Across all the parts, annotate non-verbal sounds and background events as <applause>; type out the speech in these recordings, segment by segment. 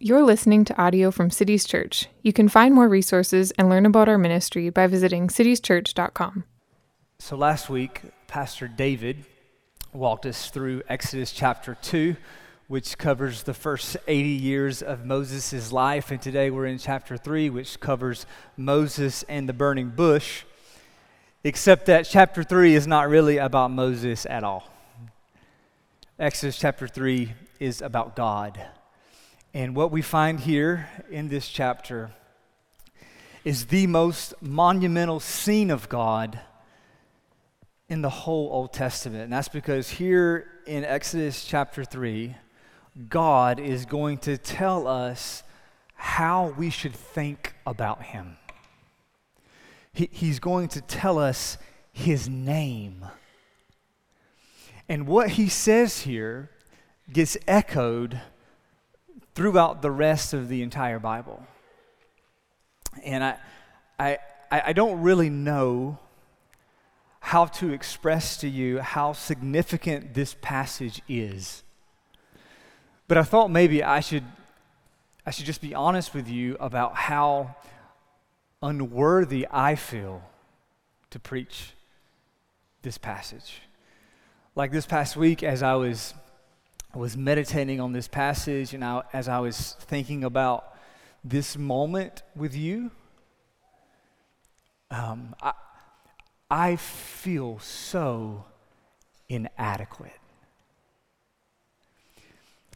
You're listening to audio from Cities Church. You can find more resources and learn about our ministry by visiting citieschurch.com. So last week, Pastor David walked us through Exodus chapter 2, which covers the first 80 years of Moses' life. And today we're in chapter 3, which covers Moses and the burning bush. Except that chapter 3 is not really about Moses at all. Exodus chapter 3 is about God. And what we find here in this chapter is the most monumental scene of God in the whole Old Testament. And that's because here in Exodus chapter 3, God is going to tell us how we should think about Him. He, he's going to tell us His name. And what He says here gets echoed throughout the rest of the entire Bible. And I, I, I don't really know how to express to you how significant this passage is. But I thought maybe I should, I should just be honest with you about how unworthy I feel to preach this passage. Like this past week, as I was I was meditating on this passage and I, as I was thinking about this moment with you, um, I, I feel so inadequate.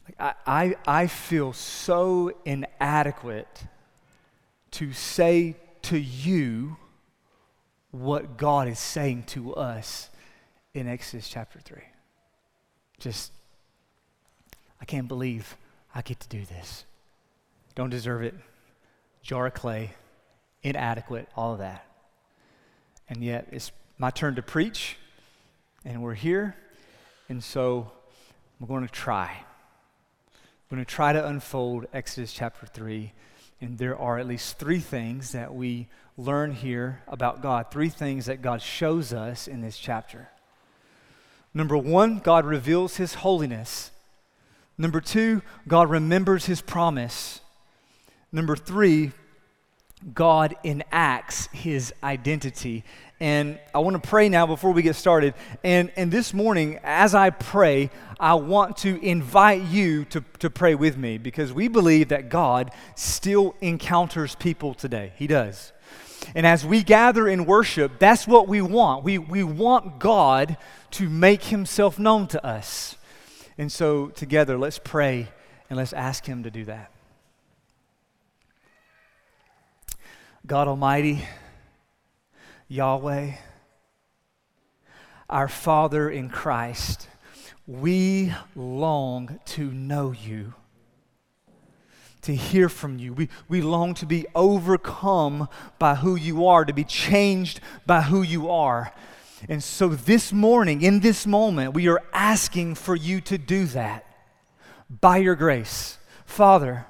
Like I, I, I feel so inadequate to say to you what God is saying to us in Exodus chapter 3. Just I can't believe I get to do this. Don't deserve it. Jar of clay, inadequate, all of that. And yet, it's my turn to preach, and we're here. And so, I'm going to try. I'm going to try to unfold Exodus chapter 3. And there are at least three things that we learn here about God, three things that God shows us in this chapter. Number one, God reveals his holiness Number two, God remembers his promise. Number three, God enacts his identity. And I want to pray now before we get started. And, and this morning, as I pray, I want to invite you to, to pray with me because we believe that God still encounters people today. He does. And as we gather in worship, that's what we want. We, we want God to make himself known to us. And so, together, let's pray and let's ask Him to do that. God Almighty, Yahweh, our Father in Christ, we long to know you, to hear from you. We, we long to be overcome by who you are, to be changed by who you are. And so this morning, in this moment, we are asking for you to do that by your grace. Father,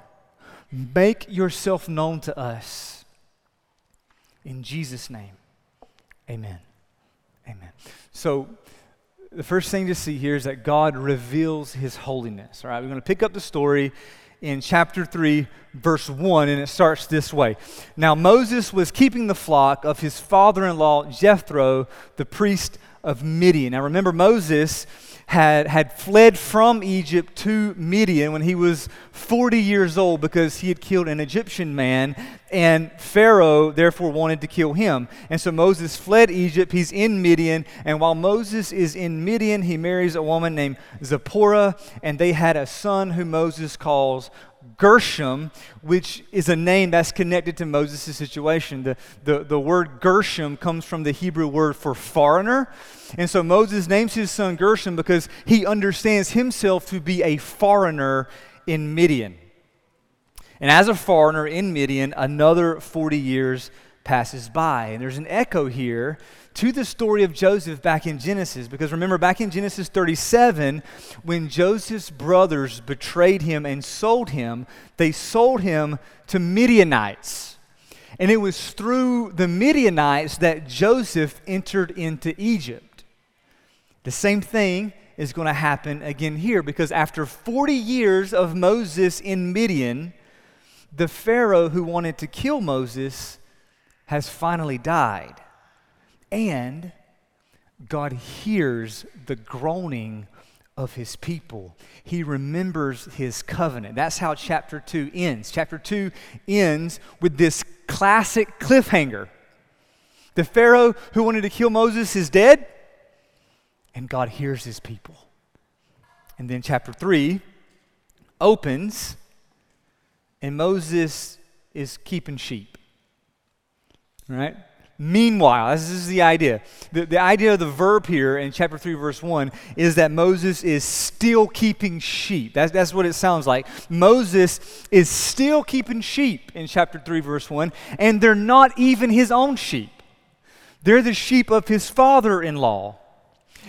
make yourself known to us. In Jesus' name, amen. Amen. So, the first thing to see here is that God reveals his holiness. All right, we're going to pick up the story in chapter 3, verse 1, and it starts this way. Now, Moses was keeping the flock of his father in law, Jethro, the priest of Midian. Now, remember, Moses had, had fled from Egypt to Midian when he was 40 years old because he had killed an Egyptian man, and Pharaoh therefore wanted to kill him. And so Moses fled Egypt. He's in Midian, and while Moses is in Midian, he marries a woman named Zipporah, and they had a son who Moses calls Gershom, which is a name that's connected to Moses' situation. The, the, the word Gershom comes from the Hebrew word for foreigner. And so Moses names his son Gershom because he understands himself to be a foreigner in Midian. And as a foreigner in Midian, another 40 years passes by. And there's an echo here to the story of Joseph back in Genesis. Because remember, back in Genesis 37, when Joseph's brothers betrayed him and sold him, they sold him to Midianites. And it was through the Midianites that Joseph entered into Egypt. The same thing is going to happen again here because after 40 years of Moses in Midian, the Pharaoh who wanted to kill Moses has finally died. And God hears the groaning of his people. He remembers his covenant. That's how chapter 2 ends. Chapter 2 ends with this classic cliffhanger. The Pharaoh who wanted to kill Moses is dead, and God hears his people. And then chapter 3 opens, and Moses is keeping sheep. Right? Meanwhile, this is the idea. The, the idea of the verb here in chapter 3, verse 1 is that Moses is still keeping sheep. That's, that's what it sounds like. Moses is still keeping sheep in chapter 3, verse 1, and they're not even his own sheep. They're the sheep of his father in law.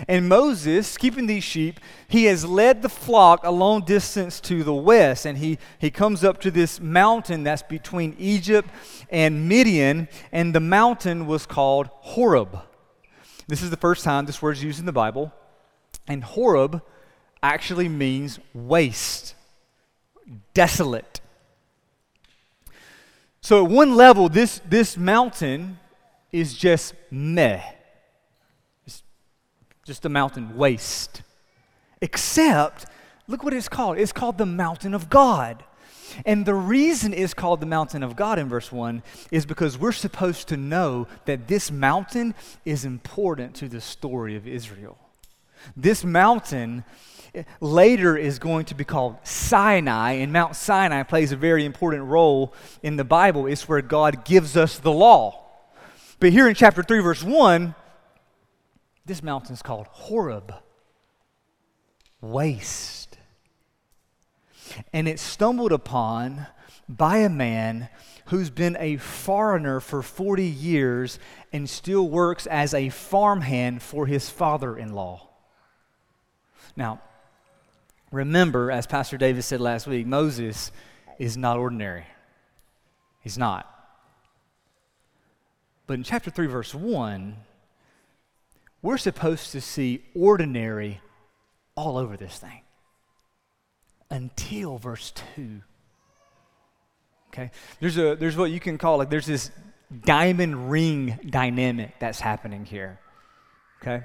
And Moses, keeping these sheep, he has led the flock a long distance to the west. And he, he comes up to this mountain that's between Egypt and Midian. And the mountain was called Horeb. This is the first time this word is used in the Bible. And Horeb actually means waste, desolate. So, at one level, this, this mountain is just meh just a mountain waste. Except, look what it's called. It's called the mountain of God. And the reason it's called the mountain of God in verse 1 is because we're supposed to know that this mountain is important to the story of Israel. This mountain eh, later is going to be called Sinai, and Mount Sinai plays a very important role in the Bible. It's where God gives us the law. But here in chapter 3, verse 1, this mountain is called Horeb, waste. And it's stumbled upon by a man who's been a foreigner for 40 years and still works as a farmhand for his father in law. Now, remember, as Pastor Davis said last week, Moses is not ordinary. He's not. But in chapter 3, verse 1, we're supposed to see ordinary all over this thing until verse 2. Okay? There's, a, there's what you can call like there's this diamond ring dynamic that's happening here. Okay?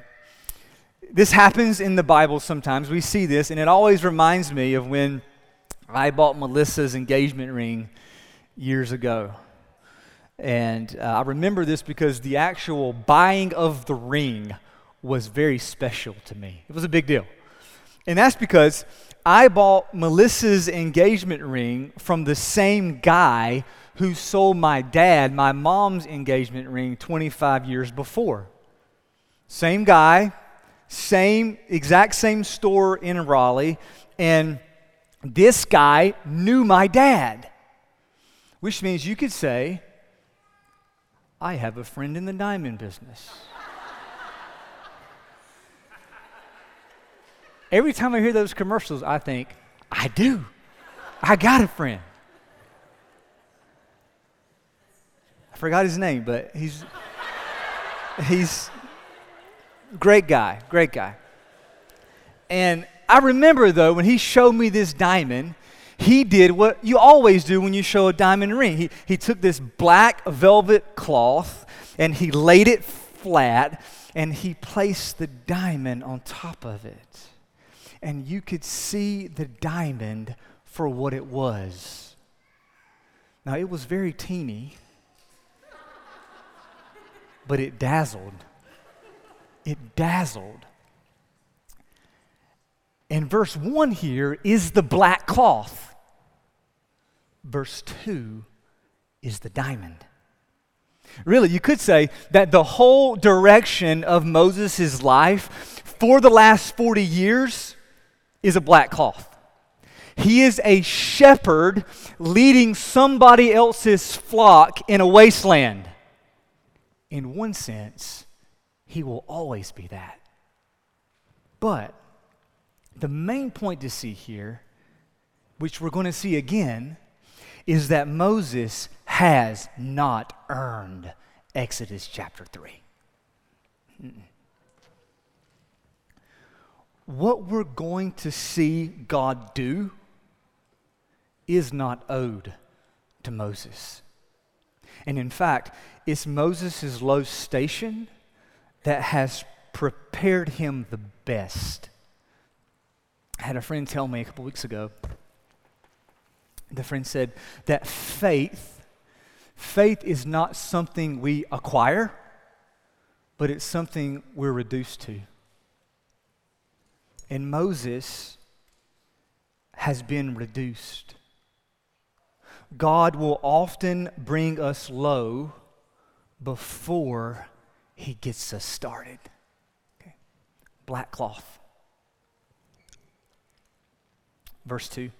This happens in the Bible sometimes. We see this, and it always reminds me of when I bought Melissa's engagement ring years ago. And uh, I remember this because the actual buying of the ring was very special to me. It was a big deal. And that's because I bought Melissa's engagement ring from the same guy who sold my dad my mom's engagement ring 25 years before. Same guy, same exact same store in Raleigh, and this guy knew my dad. Which means you could say, I have a friend in the diamond business. Every time I hear those commercials, I think, I do. I got a friend. I forgot his name, but he's he's great guy, great guy. And I remember though when he showed me this diamond, he did what you always do when you show a diamond ring. He, he took this black velvet cloth and he laid it flat and he placed the diamond on top of it and you could see the diamond for what it was. Now, it was very teeny, but it dazzled. It dazzled. And verse 1 here is the black cloth. Verse 2 is the diamond. Really, you could say that the whole direction of Moses' life for the last 40 years is a black cloth. He is a shepherd leading somebody else's flock in a wasteland. In one sense, he will always be that. But the main point to see here, which we're going to see again, is that Moses has not earned Exodus chapter 3. Mm-mm what we're going to see God do is not owed to Moses. And in fact, it's Moses' low station that has prepared him the best. I had a friend tell me a couple weeks ago. The friend said that faith, faith is not something we acquire, but it's something we're reduced to. And Moses has been reduced. God will often bring us low before he gets us started. Okay. Black cloth. Verse 2.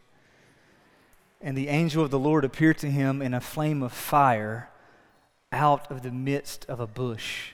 And the angel of the Lord appeared to him in a flame of fire out of the midst of a bush.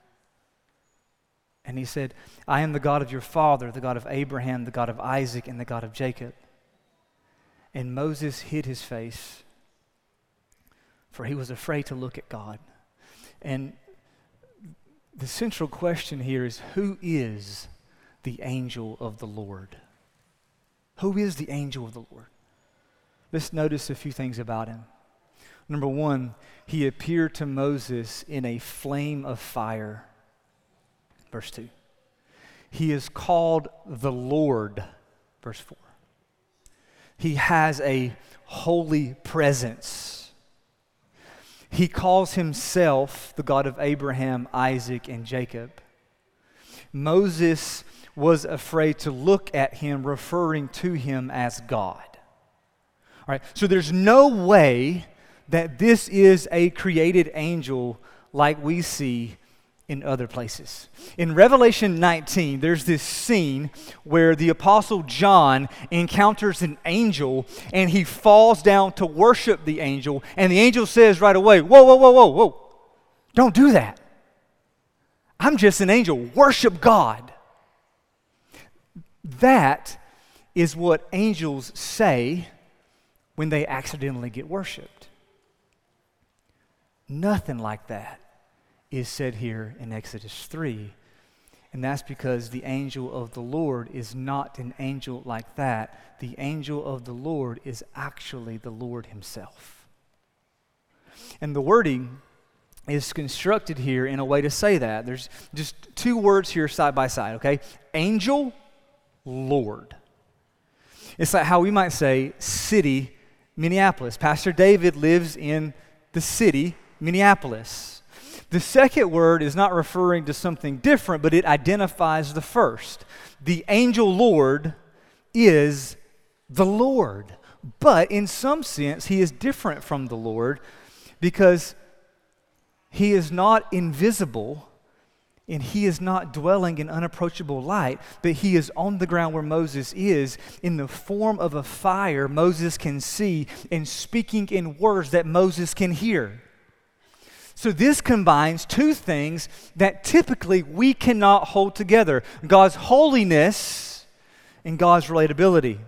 And he said, I am the God of your father, the God of Abraham, the God of Isaac, and the God of Jacob. And Moses hid his face, for he was afraid to look at God. And the central question here is who is the angel of the Lord? Who is the angel of the Lord? Let's notice a few things about him. Number one, he appeared to Moses in a flame of fire. Verse 2. He is called the Lord. Verse 4. He has a holy presence. He calls himself the God of Abraham, Isaac, and Jacob. Moses was afraid to look at him, referring to him as God. All right, so there's no way that this is a created angel like we see in other places. In Revelation 19, there's this scene where the Apostle John encounters an angel and he falls down to worship the angel, and the angel says right away, Whoa, whoa, whoa, whoa, whoa, don't do that. I'm just an angel. Worship God. That is what angels say when they accidentally get worshiped. Nothing like that is said here in Exodus 3. And that's because the angel of the Lord is not an angel like that. The angel of the Lord is actually the Lord himself. And the wording is constructed here in a way to say that. There's just two words here side by side, okay? Angel, Lord. It's like how we might say city, Minneapolis. Pastor David lives in the city, Minneapolis. The second word is not referring to something different, but it identifies the first. The angel Lord is the Lord. But in some sense, he is different from the Lord because he is not invisible and he is not dwelling in unapproachable light, but he is on the ground where Moses is in the form of a fire Moses can see and speaking in words that Moses can hear. So, this combines two things that typically we cannot hold together God's holiness and God's relatability.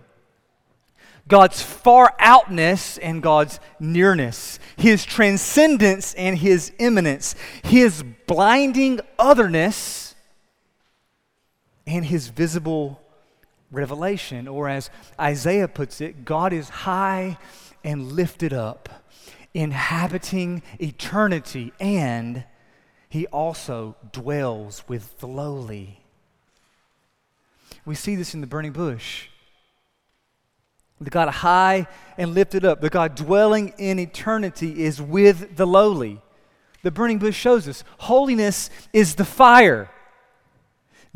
God's far outness and God's nearness, His transcendence and His immanence, His blinding otherness and His visible revelation. Or as Isaiah puts it, God is high and lifted up inhabiting eternity, and he also dwells with the lowly. We see this in the burning bush. The God high and lifted up, the God dwelling in eternity is with the lowly. The burning bush shows us holiness is the fire.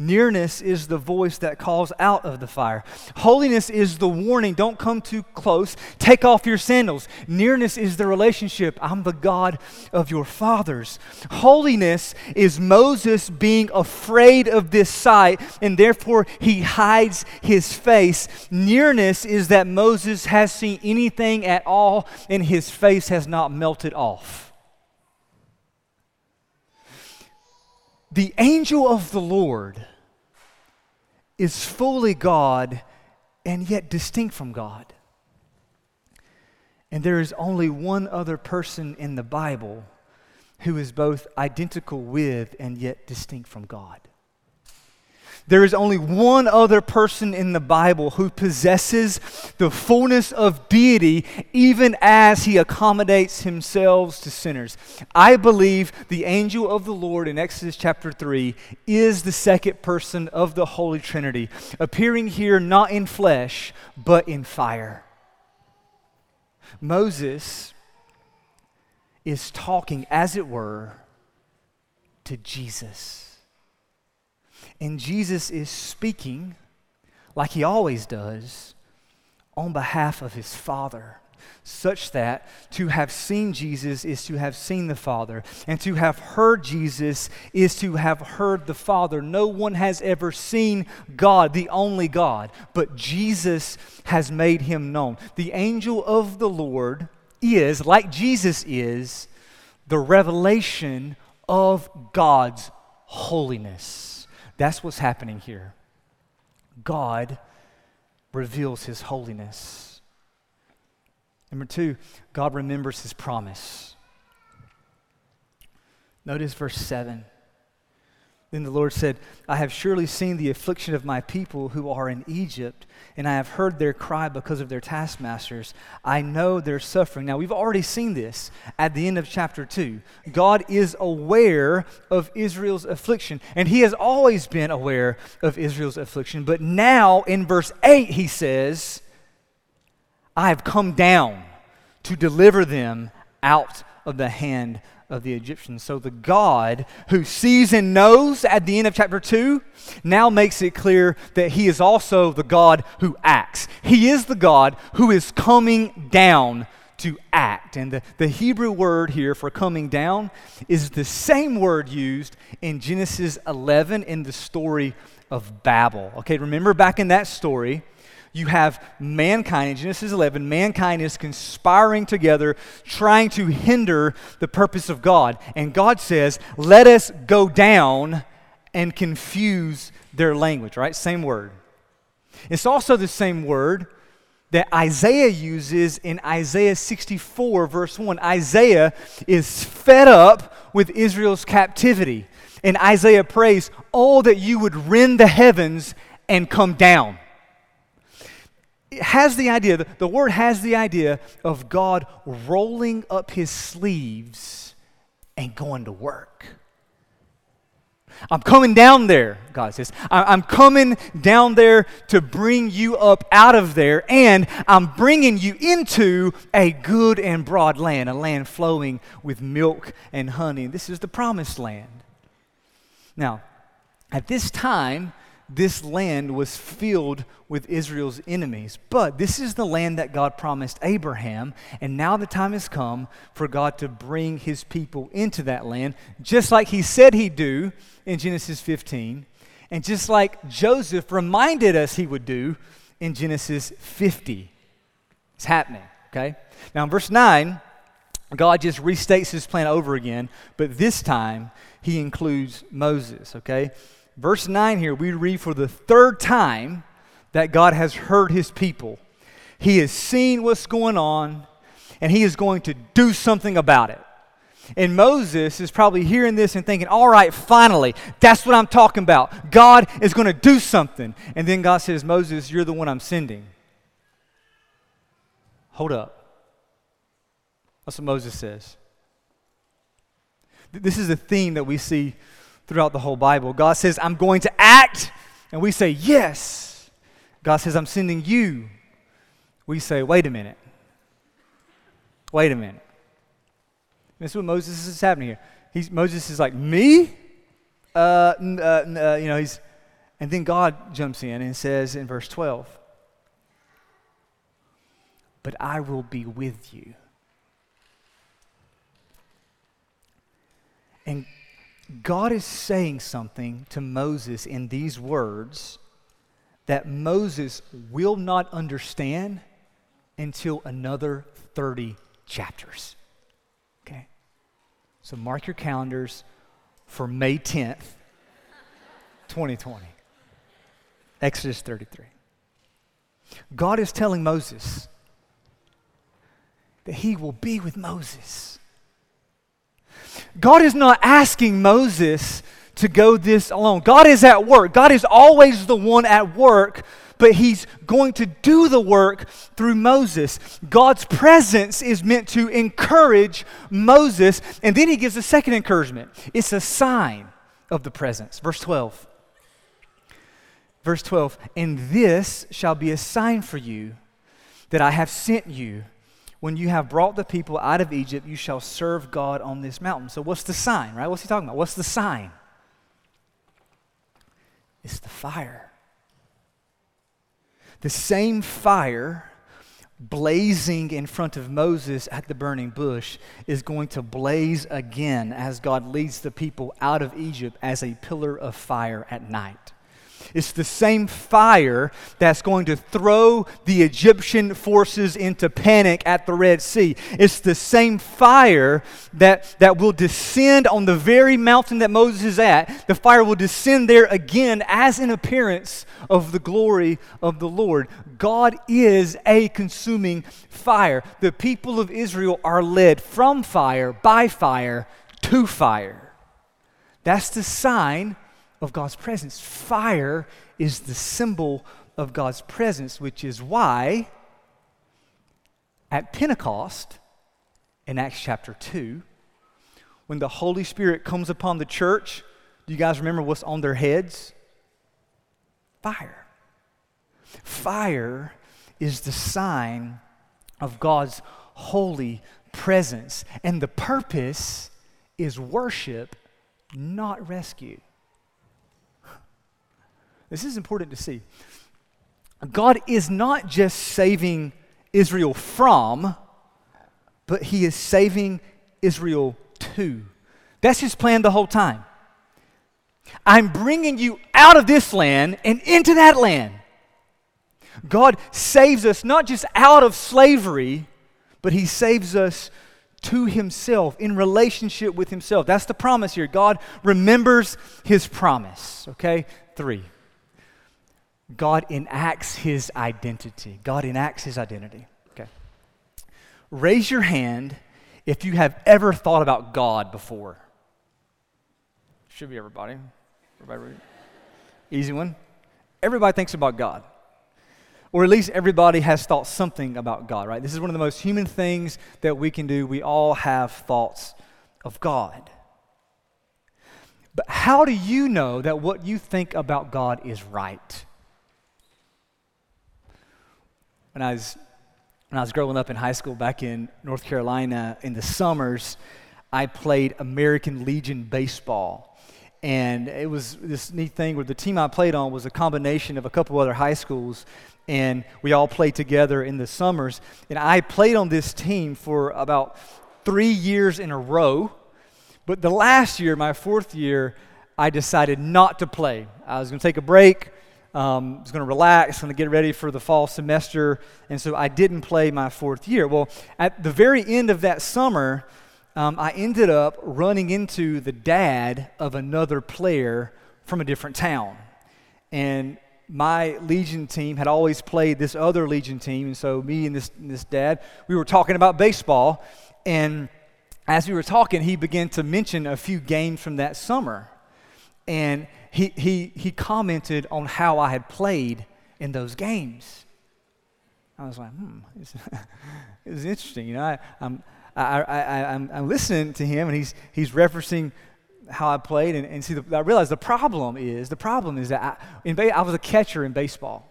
Nearness is the voice that calls out of the fire. Holiness is the warning don't come too close, take off your sandals. Nearness is the relationship I'm the God of your fathers. Holiness is Moses being afraid of this sight, and therefore he hides his face. Nearness is that Moses has seen anything at all, and his face has not melted off. The angel of the Lord is fully God and yet distinct from God. And there is only one other person in the Bible who is both identical with and yet distinct from God. There is only one other person in the Bible who possesses the fullness of deity even as he accommodates himself to sinners. I believe the angel of the Lord in Exodus chapter 3 is the second person of the Holy Trinity, appearing here not in flesh, but in fire. Moses is talking, as it were, to Jesus. And Jesus is speaking, like he always does, on behalf of his Father, such that to have seen Jesus is to have seen the Father, and to have heard Jesus is to have heard the Father. No one has ever seen God, the only God, but Jesus has made him known. The angel of the Lord is, like Jesus is, the revelation of God's holiness. That's what's happening here. God reveals his holiness. Number two, God remembers his promise. Notice verse 7. Then the Lord said, I have surely seen the affliction of my people who are in Egypt, and I have heard their cry because of their taskmasters. I know their suffering. Now, we've already seen this at the end of chapter 2. God is aware of Israel's affliction, and He has always been aware of Israel's affliction. But now, in verse 8, He says, I have come down to deliver them out of the hand of the Egyptians. So the God who sees and knows at the end of chapter 2 now makes it clear that he is also the God who acts. He is the God who is coming down to act. And the, the Hebrew word here for coming down is the same word used in Genesis 11 in the story of Babel. Okay, remember back in that story, you have mankind, in Genesis 11, mankind is conspiring together, trying to hinder the purpose of God. And God says, let us go down and confuse their language, right? Same word. It's also the same word that Isaiah uses in Isaiah 64, verse 1. Isaiah is fed up with Israel's captivity. And Isaiah prays, Oh, that you would rend the heavens and come down it has the idea, the, the word has the idea of God rolling up his sleeves and going to work. I'm coming down there, God says. I'm coming down there to bring you up out of there, and I'm bringing you into a good and broad land, a land flowing with milk and honey. This is the promised land. Now, at this time, this land was filled with Israel's enemies. But this is the land that God promised Abraham, and now the time has come for God to bring his people into that land, just like he said he'd do in Genesis 15, and just like Joseph reminded us he would do in Genesis 50. It's happening, okay? Now, in verse 9, God just restates his plan over again, but this time he includes Moses, okay? Verse 9 here, we read for the third time that God has heard his people. He has seen what's going on, and he is going to do something about it. And Moses is probably hearing this and thinking, all right, finally, that's what I'm talking about. God is going to do something. And then God says, Moses, you're the one I'm sending. Hold up. That's what Moses says. This is a theme that we see throughout the whole Bible. God says, I'm going to act. And we say, Yes. God says, I'm sending you. We say, Wait a minute. Wait a minute. This is what Moses is happening here. He's, Moses is like, Me? Uh, uh, uh, you know, he's, And then God jumps in and says in verse 12, But I will be with you. And God is saying something to Moses in these words that Moses will not understand until another 30 chapters. Okay? So mark your calendars for May 10th, 2020. Exodus 33. God is telling Moses that he will be with Moses. God is not asking Moses to go this alone. God is at work. God is always the one at work, but he's going to do the work through Moses. God's presence is meant to encourage Moses, and then he gives a second encouragement. It's a sign of the presence. Verse 12. Verse 12, and this shall be a sign for you that I have sent you. When you have brought the people out of Egypt, you shall serve God on this mountain. So, what's the sign, right? What's he talking about? What's the sign? It's the fire. The same fire blazing in front of Moses at the burning bush is going to blaze again as God leads the people out of Egypt as a pillar of fire at night. It's the same fire that's going to throw the Egyptian forces into panic at the Red Sea. It's the same fire that, that will descend on the very mountain that Moses is at. The fire will descend there again as an appearance of the glory of the Lord. God is a consuming fire. The people of Israel are led from fire, by fire, to fire. That's the sign of God's presence. Fire is the symbol of God's presence, which is why at Pentecost, in Acts chapter 2, when the Holy Spirit comes upon the church, do you guys remember what's on their heads? Fire. Fire is the sign of God's holy presence, and the purpose is worship, not rescue. This is important to see. God is not just saving Israel from, but He is saving Israel to. That's His plan the whole time. I'm bringing you out of this land and into that land. God saves us not just out of slavery, but He saves us to Himself, in relationship with Himself. That's the promise here. God remembers His promise. Okay? Three. God enacts his identity. God enacts his identity. Okay. Raise your hand if you have ever thought about God before. Should be everybody. Everybody Easy one. Everybody thinks about God. Or at least everybody has thought something about God, right? This is one of the most human things that we can do. We all have thoughts of God. But how do you know that what you think about God is right? When I was when I was growing up in high school back in North Carolina in the summers, I played American Legion baseball. And it was this neat thing where the team I played on was a combination of a couple other high schools, and we all played together in the summers. And I played on this team for about three years in a row. But the last year, my fourth year, I decided not to play. I was going to take a break. Um, was going to relax, going to get ready for the fall semester, and so I didn't play my fourth year. Well, at the very end of that summer, um, I ended up running into the dad of another player from a different town. And my Legion team had always played this other Legion team, and so me and this, and this dad, we were talking about baseball, and as we were talking, he began to mention a few games from that summer. And he, he, he commented on how I had played in those games. I was like, hmm, it was <laughs> interesting. You know, I, I'm, I, I, I'm, I'm listening to him, and he's, he's referencing how I played. And, and see, the, I realized the problem is the problem is that I, in, I was a catcher in baseball.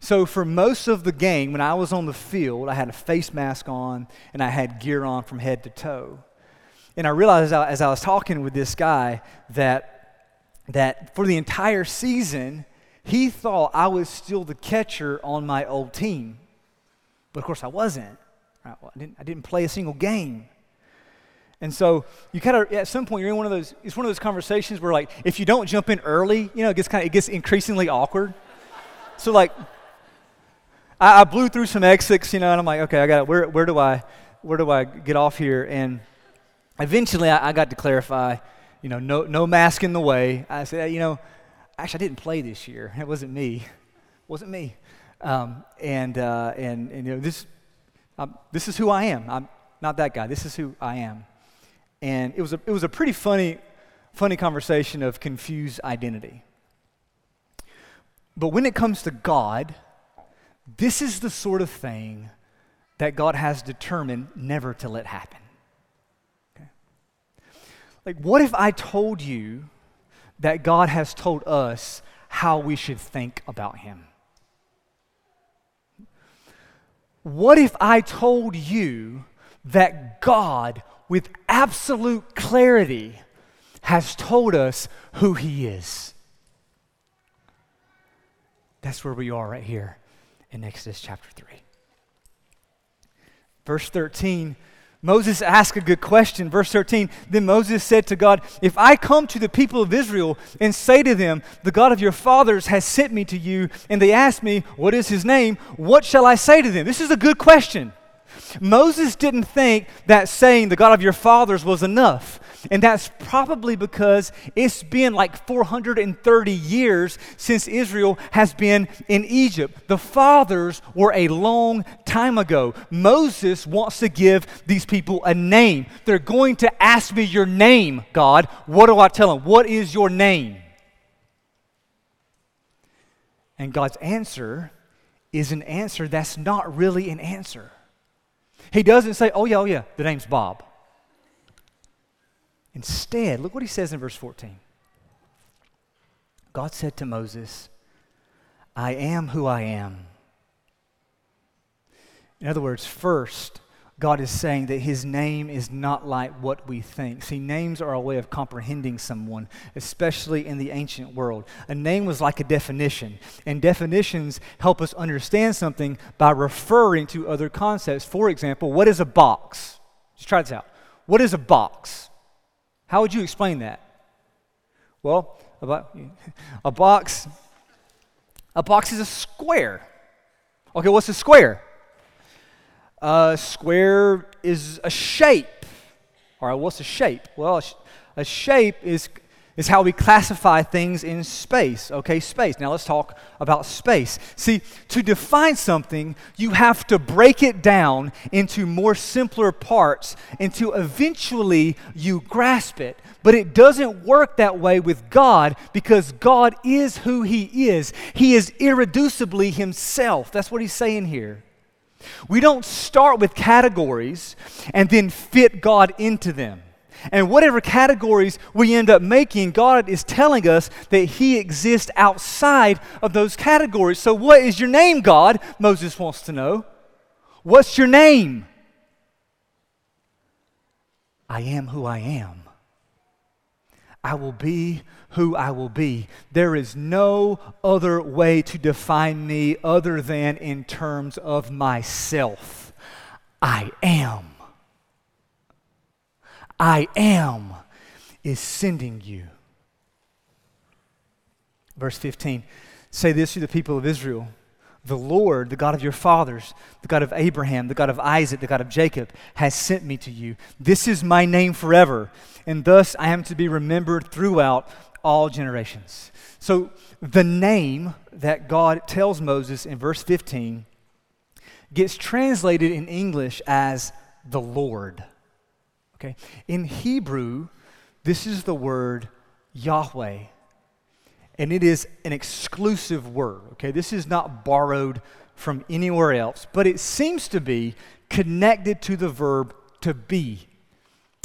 So for most of the game, when I was on the field, I had a face mask on and I had gear on from head to toe. And I realized as I, as I was talking with this guy that that for the entire season, he thought I was still the catcher on my old team. But of course, I wasn't. Right? Well, I, didn't, I didn't play a single game. And so you kind of, at some point, you're in one of those, it's one of those conversations where, like, if you don't jump in early, you know, it gets kind of, it gets increasingly awkward. So, like, I, I, blew through some exits, you know, and I'm like, okay, I got. Where, where do I, where do I get off here? And eventually I, I got to clarify, you know, no, no mask in the way. I said, you know, actually, I didn't play this year. It wasn't me. It wasn't me. Um, and, uh, and, and, you know, this, um, this is who I am. I'm not that guy. This is who I am. And it was a, it was a pretty funny, funny conversation of confused identity. But when it comes to God, this is the sort of thing that God has determined never to let happen. Like, what if I told you that God has told us how we should think about Him? What if I told you that God, with absolute clarity, has told us who He is? That's where we are right here in Exodus chapter 3. Verse 13 Moses asked a good question. Verse 13 Then Moses said to God, If I come to the people of Israel and say to them, The God of your fathers has sent me to you, and they ask me, What is his name? What shall I say to them? This is a good question. Moses didn't think that saying the God of your fathers was enough. And that's probably because it's been like 430 years since Israel has been in Egypt. The fathers were a long time ago. Moses wants to give these people a name. They're going to ask me your name, God. What do I tell them? What is your name? And God's answer is an answer that's not really an answer. He doesn't say, oh, yeah, oh, yeah, the name's Bob. Instead, look what he says in verse 14. God said to Moses, I am who I am. In other words, first, God is saying that his name is not like what we think. See, names are a way of comprehending someone, especially in the ancient world. A name was like a definition, and definitions help us understand something by referring to other concepts. For example, what is a box? Just try this out. What is a box? How would you explain that? Well, a <laughs> box a box is a square. Okay, what's a square? A square is a shape. All right, what's a shape? Well, a shape is, is how we classify things in space. Okay, space. Now let's talk about space. See, to define something, you have to break it down into more simpler parts until eventually you grasp it. But it doesn't work that way with God because God is who He is. He is irreducibly Himself. That's what He's saying here. We don't start with categories and then fit God into them. And whatever categories we end up making, God is telling us that He exists outside of those categories. So, what is your name, God? Moses wants to know. What's your name? I am who I am. I will be who I will be. There is no other way to define me other than in terms of myself. I am. I am is sending you. Verse 15 say this to the people of Israel the Lord, the God of your fathers, the God of Abraham, the God of Isaac, the God of Jacob, has sent me to you. This is my name forever, and thus I am to be remembered throughout all generations. So the name that God tells Moses in verse 15 gets translated in English as the Lord. Okay? In Hebrew, this is the word Yahweh. And it is an exclusive word. Okay? This is not borrowed from anywhere else, but it seems to be connected to the verb to be.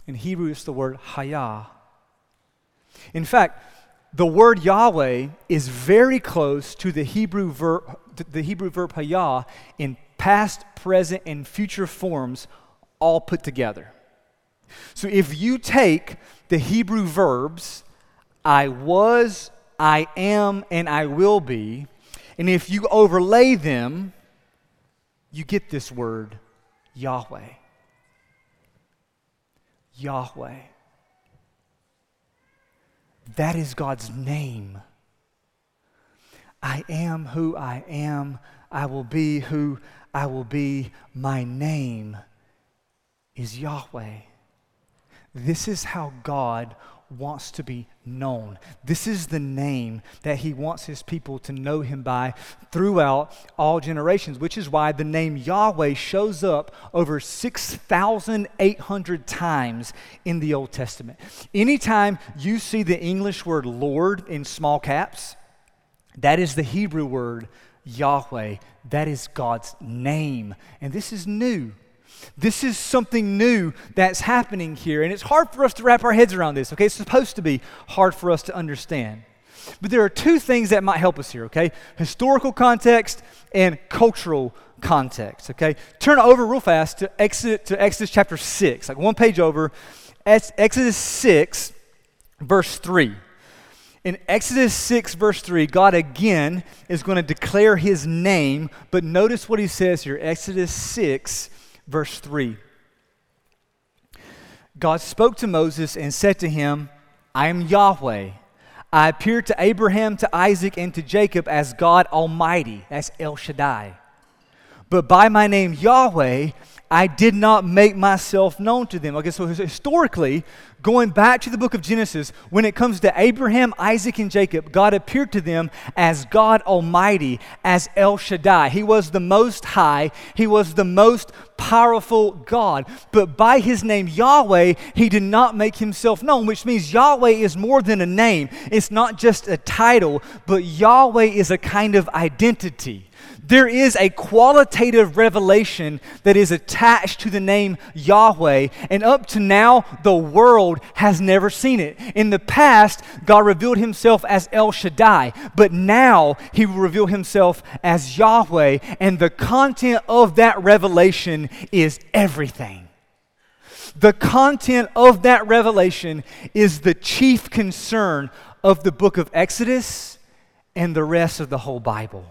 In Hebrew, it's the word hayah. In fact, the word Yahweh is very close to the Hebrew verb, the Hebrew verb hayah in past, present, and future forms all put together. So if you take the Hebrew verbs I was, I am, and I will be. And if you overlay them, you get this word, Yahweh. Yahweh. That is God's name. I am who I am. I will be who I will be. My name is Yahweh. This is how God wants to be known. This is the name that he wants his people to know him by throughout all generations, which is why the name Yahweh shows up over 6,800 times in the Old Testament. Anytime you see the English word Lord in small caps, that is the Hebrew word Yahweh. That is God's name. And this is new. This is something new that's happening here, and it's hard for us to wrap our heads around this, okay? It's supposed to be hard for us to understand. But there are two things that might help us here, okay? Historical context and cultural context, okay? Turn over real fast to Exodus, to Exodus chapter 6, like one page over, Exodus 6, verse 3. In Exodus 6, verse 3, God again is going to declare his name, but notice what he says here Exodus 6, verse 3. God spoke to Moses and said to him, I am Yahweh. I appeared to Abraham, to Isaac, and to Jacob as God Almighty. That's El Shaddai. But by my name Yahweh, I did not make myself known to them. Okay, so historically, going back to the book of Genesis, when it comes to Abraham, Isaac, and Jacob, God appeared to them as God Almighty, as El Shaddai. He was the most high, He was the most powerful God. But by His name Yahweh, He did not make Himself known, which means Yahweh is more than a name. It's not just a title, but Yahweh is a kind of identity. There is a qualitative revelation that is attached to the name Yahweh, and up to now, the world has never seen it. In the past, God revealed himself as El Shaddai, but now he will reveal himself as Yahweh, and the content of that revelation is everything. The content of that revelation is the chief concern of the book of Exodus and the rest of the whole Bible.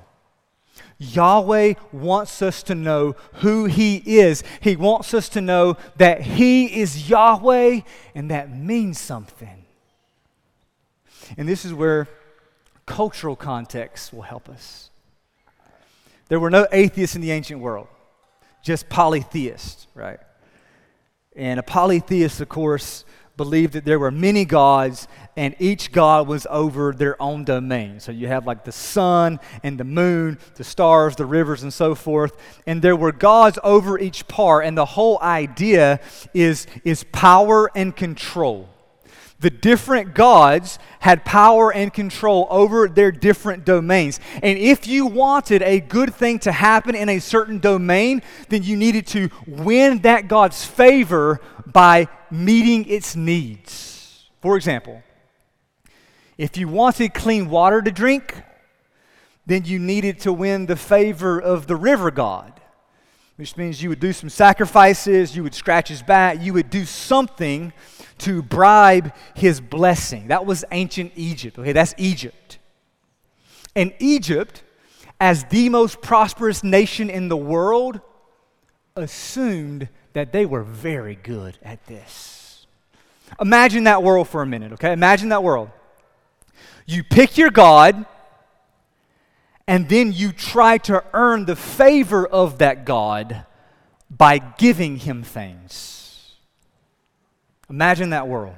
Yahweh wants us to know who He is. He wants us to know that He is Yahweh, and that means something. And this is where cultural context will help us. There were no atheists in the ancient world, just polytheists, right? And a polytheist, of course, believed that there were many gods and each god was over their own domain. So you have like the sun and the moon, the stars, the rivers, and so forth. And there were gods over each part. And the whole idea is, is power and control. The different gods had power and control over their different domains. And if you wanted a good thing to happen in a certain domain, then you needed to win that God's favor by meeting its needs. For example, if you wanted clean water to drink, then you needed to win the favor of the river god, which means you would do some sacrifices, you would scratch his back, you would do something to bribe his blessing. That was ancient Egypt. Okay, that's Egypt. And Egypt, as the most prosperous nation in the world, assumed that they were very good at this. Imagine that world for a minute, okay? Imagine that world. You pick your God, and then you try to earn the favor of that God by giving him things. Imagine that world.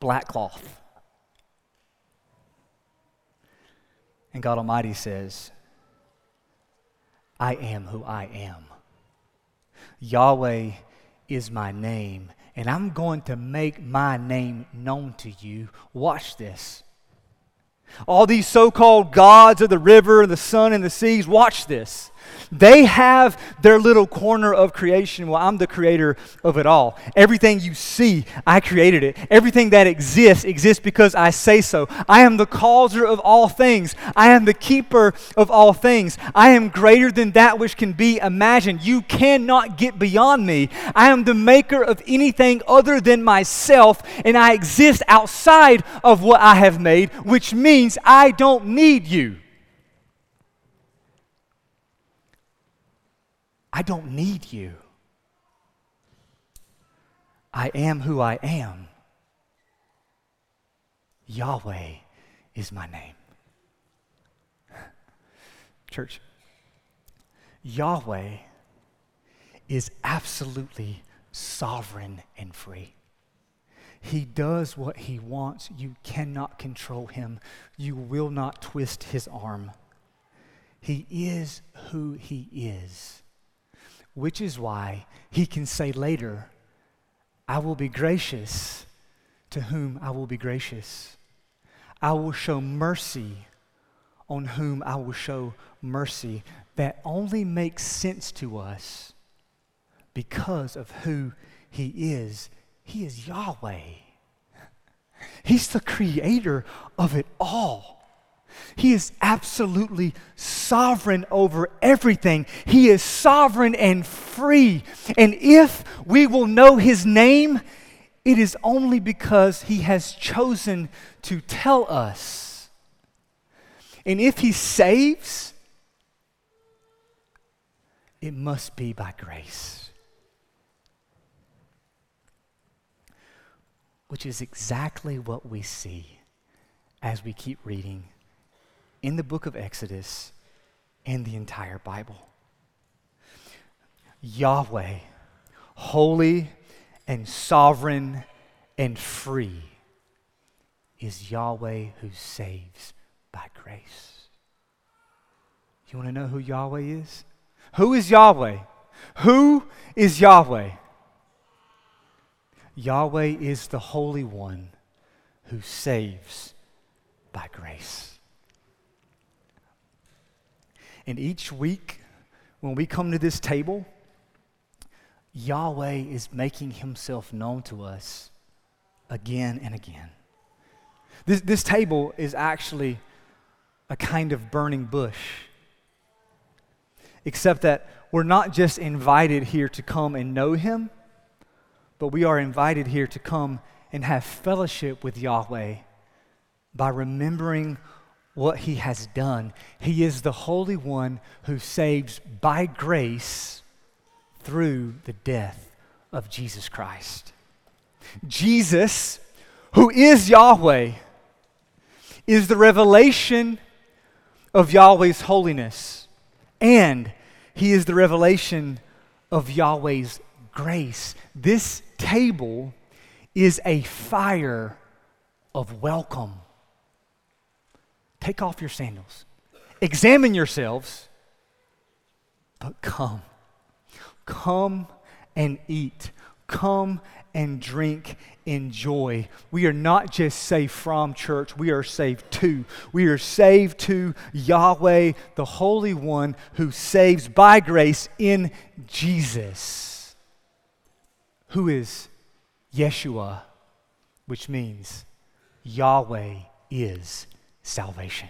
Black cloth. And God Almighty says, I am who I am. Yahweh is my name, and I'm going to make my name known to you. Watch this. All these so called gods of the river and the sun and the seas, watch this. They have their little corner of creation. Well, I'm the creator of it all. Everything you see, I created it. Everything that exists exists because I say so. I am the causer of all things. I am the keeper of all things. I am greater than that which can be imagined. You cannot get beyond me. I am the maker of anything other than myself, and I exist outside of what I have made, which means I don't need you. I don't need you. I am who I am. Yahweh is my name. <laughs> Church, Yahweh is absolutely sovereign and free. He does what he wants. You cannot control him. You will not twist his arm. He is who he is which is why he can say later, I will be gracious to whom I will be gracious. I will show mercy on whom I will show mercy. That only makes sense to us because of who he is. He is Yahweh. He's the creator of it all. He is absolutely sovereign over everything. He is sovereign and free. And if we will know His name, it is only because He has chosen to tell us. And if He saves, it must be by grace. Which is exactly what we see as we keep reading in the book of Exodus and the entire Bible. Yahweh, holy and sovereign and free, is Yahweh who saves by grace. You want to know who Yahweh is? Who is Yahweh? Who is Yahweh? Yahweh is the Holy One who saves by grace. And each week, when we come to this table, Yahweh is making himself known to us again and again. This, this table is actually a kind of burning bush, except that we're not just invited here to come and know him, but we are invited here to come and have fellowship with Yahweh by remembering what he has done. He is the Holy One who saves by grace through the death of Jesus Christ. Jesus, who is Yahweh, is the revelation of Yahweh's holiness, and he is the revelation of Yahweh's grace. This table is a fire of welcome Take off your sandals. Examine yourselves, but come. Come and eat. Come and drink in joy. We are not just saved from church, we are saved to. We are saved to Yahweh, the Holy One who saves by grace in Jesus, who is Yeshua, which means Yahweh is salvation.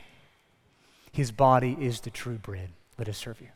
His body is the true bread. Let us serve you.